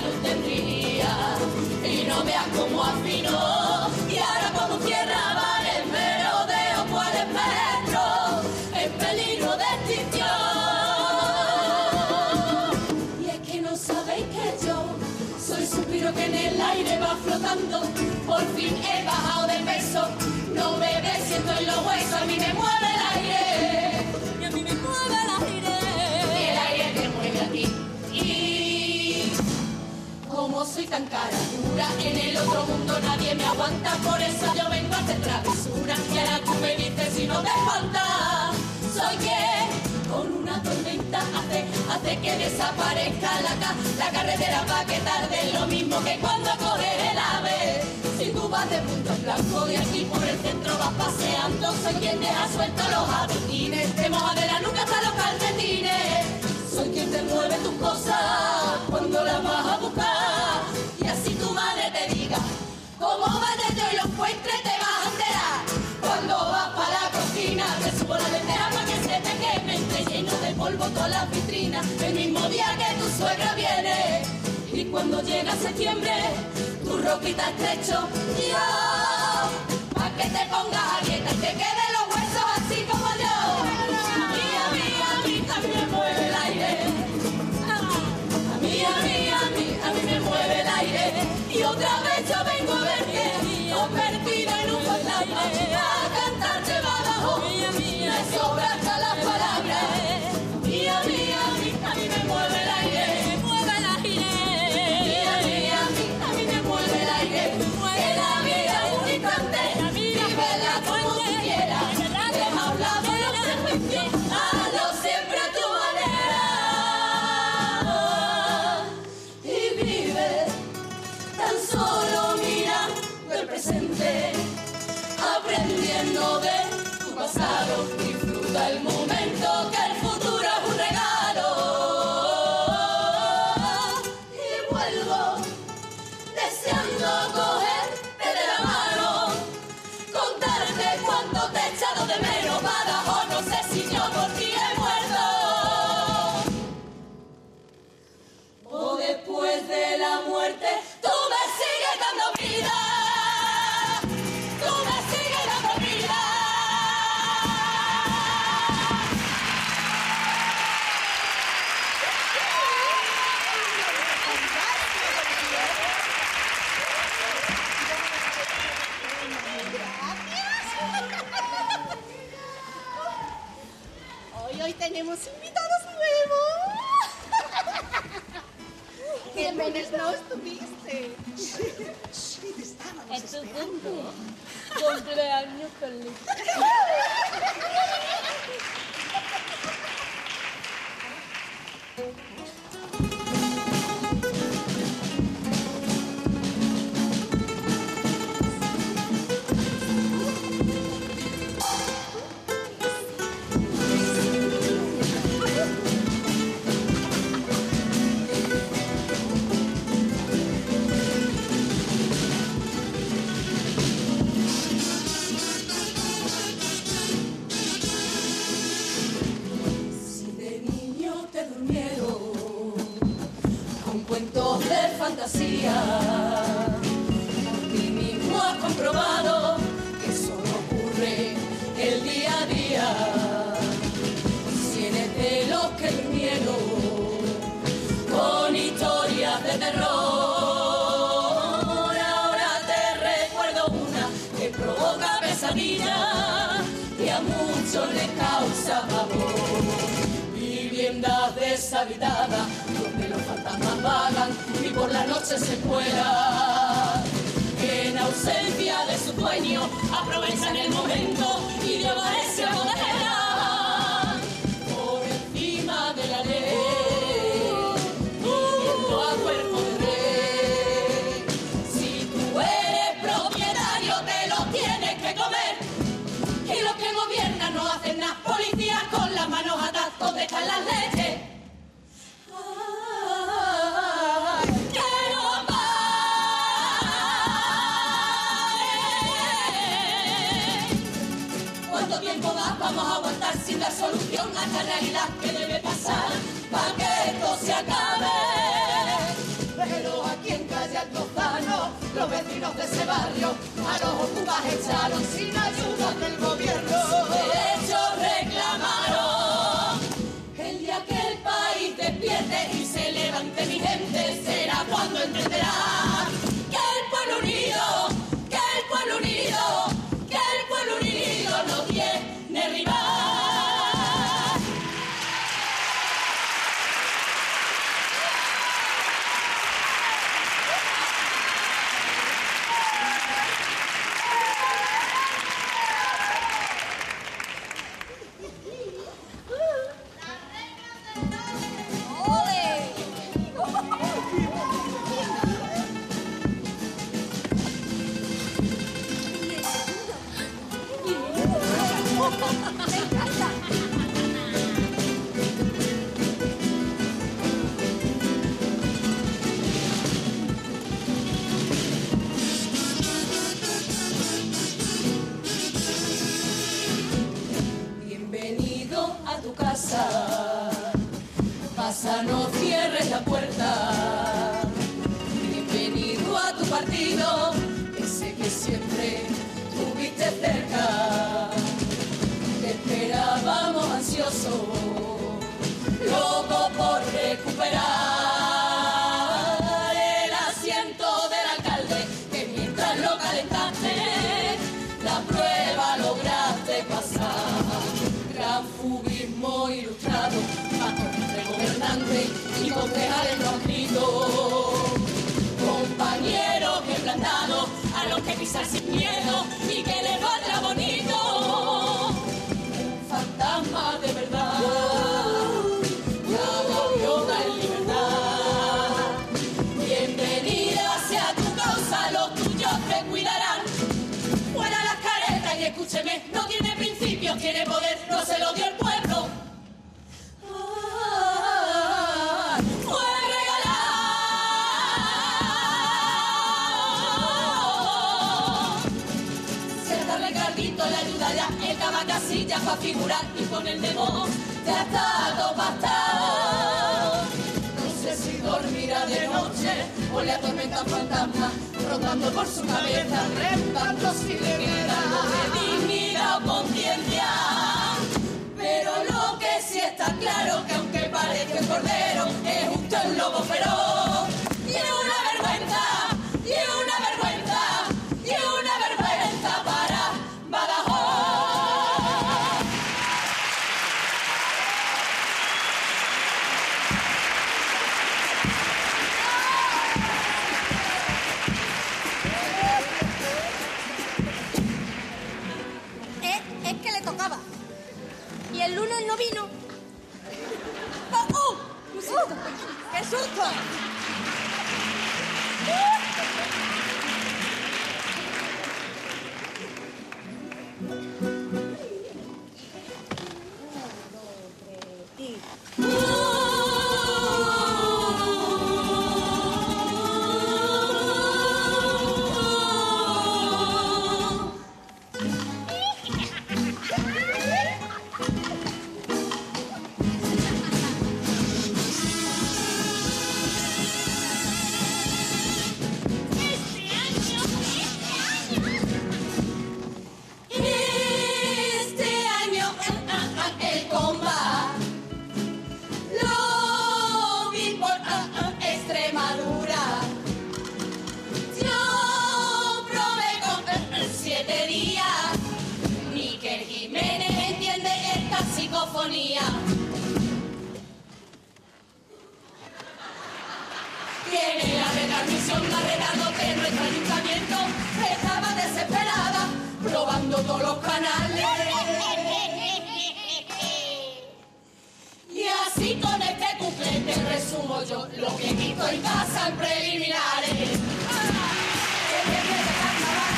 Por otro mundo nadie me aguanta, por eso yo vengo a hacer travesura, y ahora tú me dices si no te falta, soy quien con una tormenta hace, hace que desaparezca la, la carretera pa' que tarde lo mismo que cuando coge el ave. Si tú vas de punto blanco y aquí por el centro vas paseando, soy quien deja suelto los adoquines, te moja de la nuca hasta los calcetines. Soy quien te mueve tus cosas cuando las vas todas las vitrinas, el mismo día que tu suegra viene. Y cuando llega septiembre, tu ropita estrecho, yo, que te y te los ¡Qué menos no estuviste! es tu cumple, cumpleaños feliz. Si fantasía, ti mismo has comprobado que solo ocurre el día a día. Si eres de los que durmieron con historias de terror, ahora te recuerdo una que provoca pesadillas y a muchos les causa pavor. Viviendas deshabitadas donde los fantasmas vagan y por la noche se pueda. Que en ausencia de su dueño aprovechan el momento y le aparece a los ocupas echaron sin ayuda del gobierno. y con dejar el rostro. pa' figurar y con el demo tratado bastado. No sé si dormirá de noche o le atormenta fantasma, rondando por su cabeza, reparto si le queda dignidad o conciencia. Pero lo que sí está claro que aunque parezca un cordero, es usted un lobo feroz. Special Talk. Y así con este cuplete resumo yo lo que visto en casa en preliminares. El viernes de carnaval,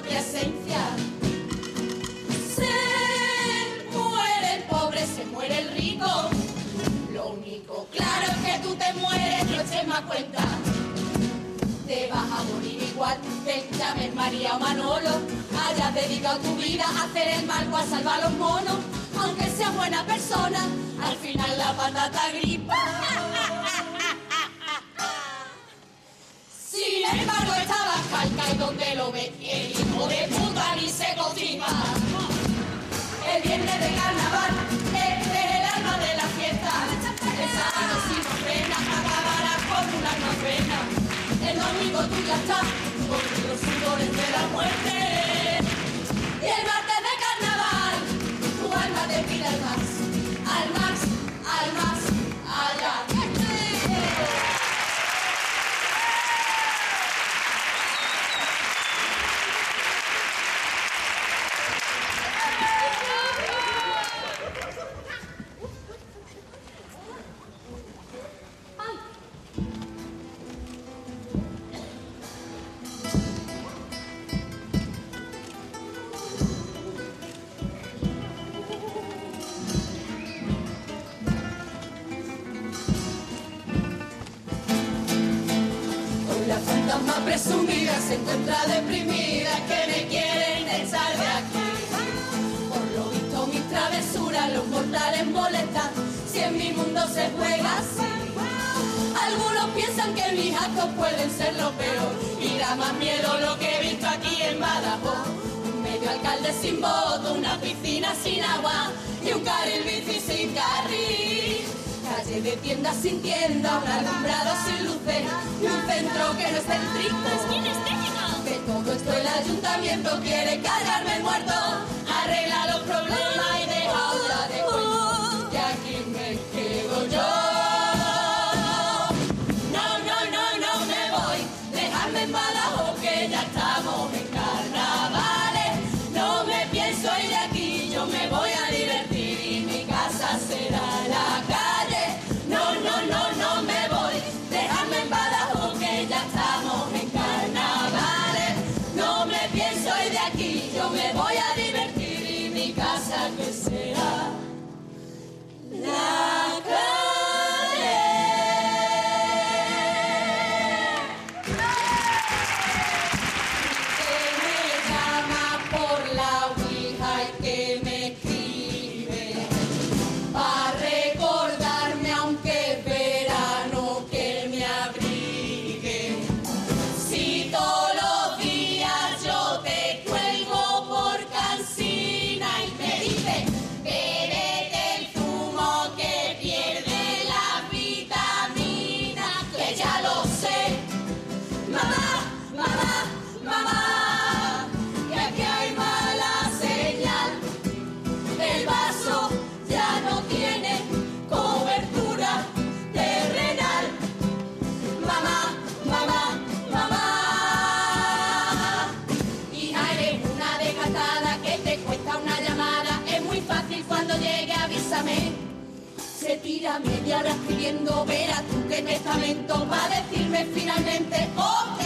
propia esencia. Se muere el pobre, se muere el rico. Lo único claro es que tú te mueres, no eches más cuenta. Te vas a morir igual, te llames María o Manolo. Hayas dedicado tu vida a hacer el mal o a salvar a los monos. Aunque seas buena persona, al final la patata gripa. Sin y donde lo ves, el hijo de puta ni se cocina. El viernes de carnaval, este es el alma de la fiesta. El sábado si no frena, acabarás con una pena. El domingo tú ya estás con los sudores deprimida, que me quieren echar de aquí. Por lo visto mis travesuras los mortales molestan, si en mi mundo se juega así. Algunos piensan que mis actos pueden ser lo peor y da más miedo lo que he visto aquí en Badajoz. Un medio alcalde sin voto, una piscina sin agua y un carril bici sin carril. Calle de tiendas sin tienda, un alumbrado sin luces y un centro que no es céntrico. Que todo esto el ayuntamiento quiere cargarme el muerto, arregla los problemas tira media hora escribiendo, verás tú qué testamento va a decirme finalmente, ok.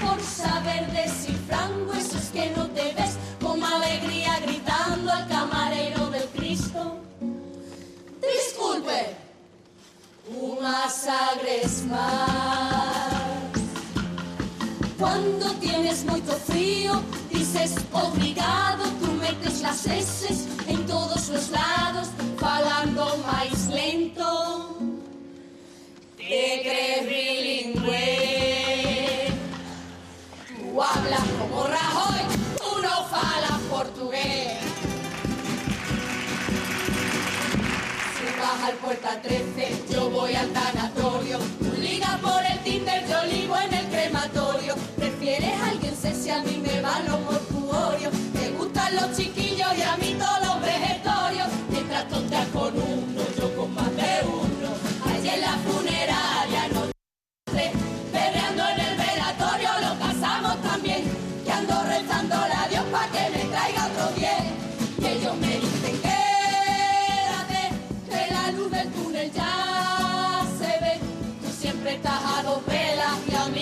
Por saber descifrando esos que no te ves con alegría gritando al camarero del Cristo. Disculpe, unas sagres más. Cuando tienes mucho frío, dices obrigado, tú metes las heces en todos los lados, falando más lento. Te crees bilingüe. Tú hablas como Rajoy, tú no falas portugués. Si vas al puerta 13, yo voy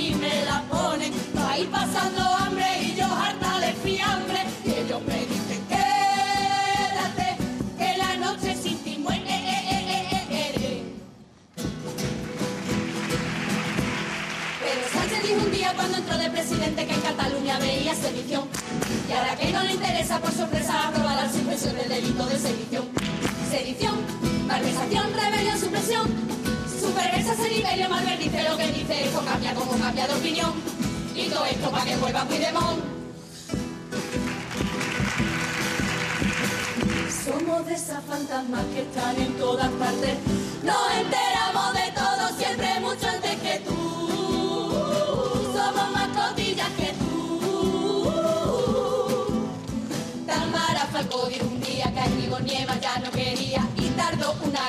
y me la ponen. Ahí pasando hambre y yo harta de fiambre. Y ellos me dicen quédate, que la noche sin ti muere. Pero Sánchez dijo un día cuando entró de presidente que en Cataluña veía sedición. Y ahora que no le interesa por sorpresa aprobar la suspensión del delito de sedición. Sedición, malversación, rebelión, supresión. Superversa se nivelio, Malver dice lo que dice, esto cambia como cambia de opinión. Y todo esto para que vuelva Puigdemont. Somos de esas fantasmas que están en todas partes. Nos enteramos de todo siempre mucho antes que tú. Somos más cotillas que tú. Tamara Falcó dijo un día que allí Nieva ya no quería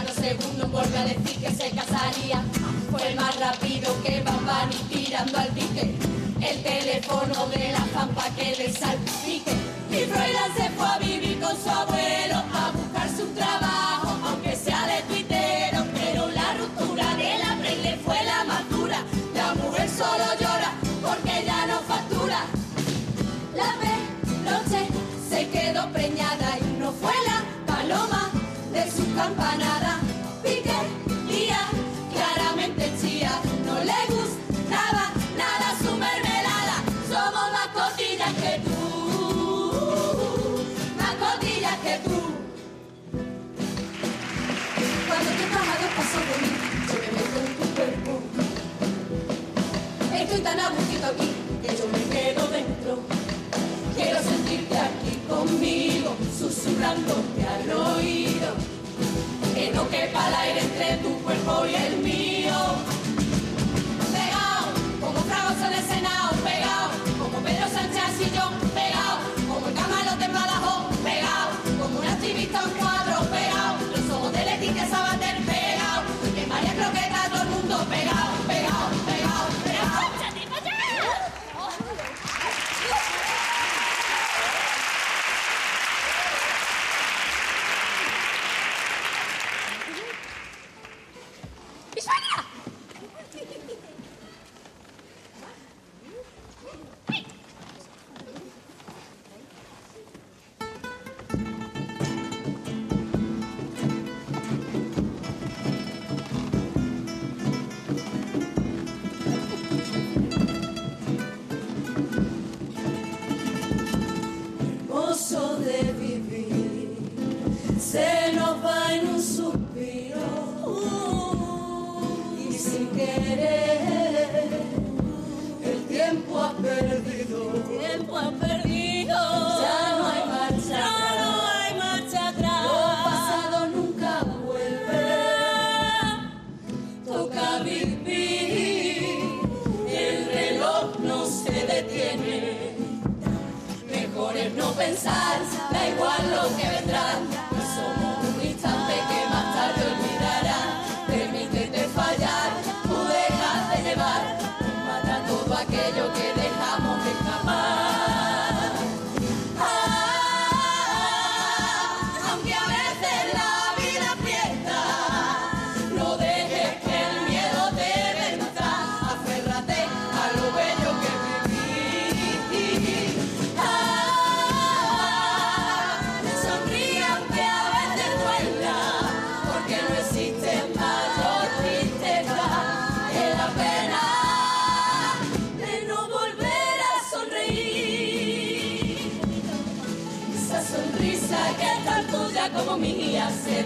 y segundo en volver a decir que se casaría. Fue más rápido que Bambani tirando al pique. El teléfono de la fampa que le salpique.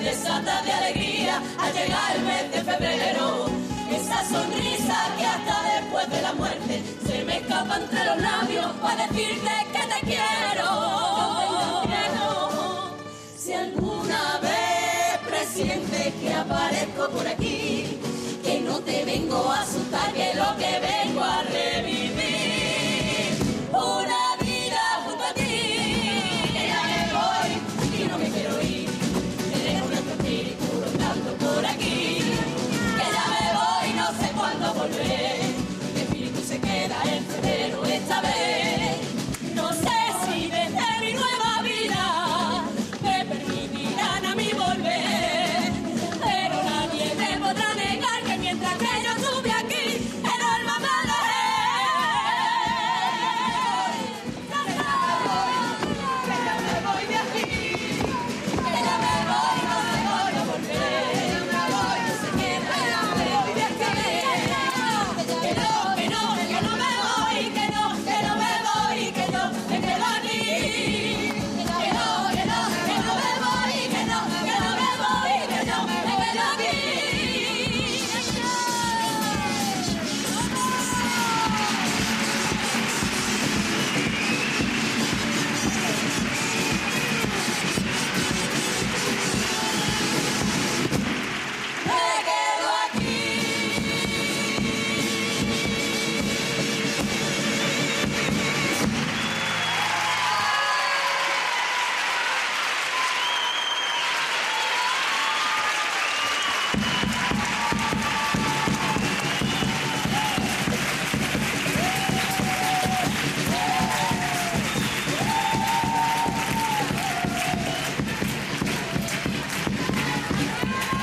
desata de alegría al llegar el mes de febrero. Esa sonrisa que hasta después de la muerte se me escapa entre los labios para decirte que te quiero. Si alguna vez presientes que aparezco por aquí, que no te vengo a asustar, que lo que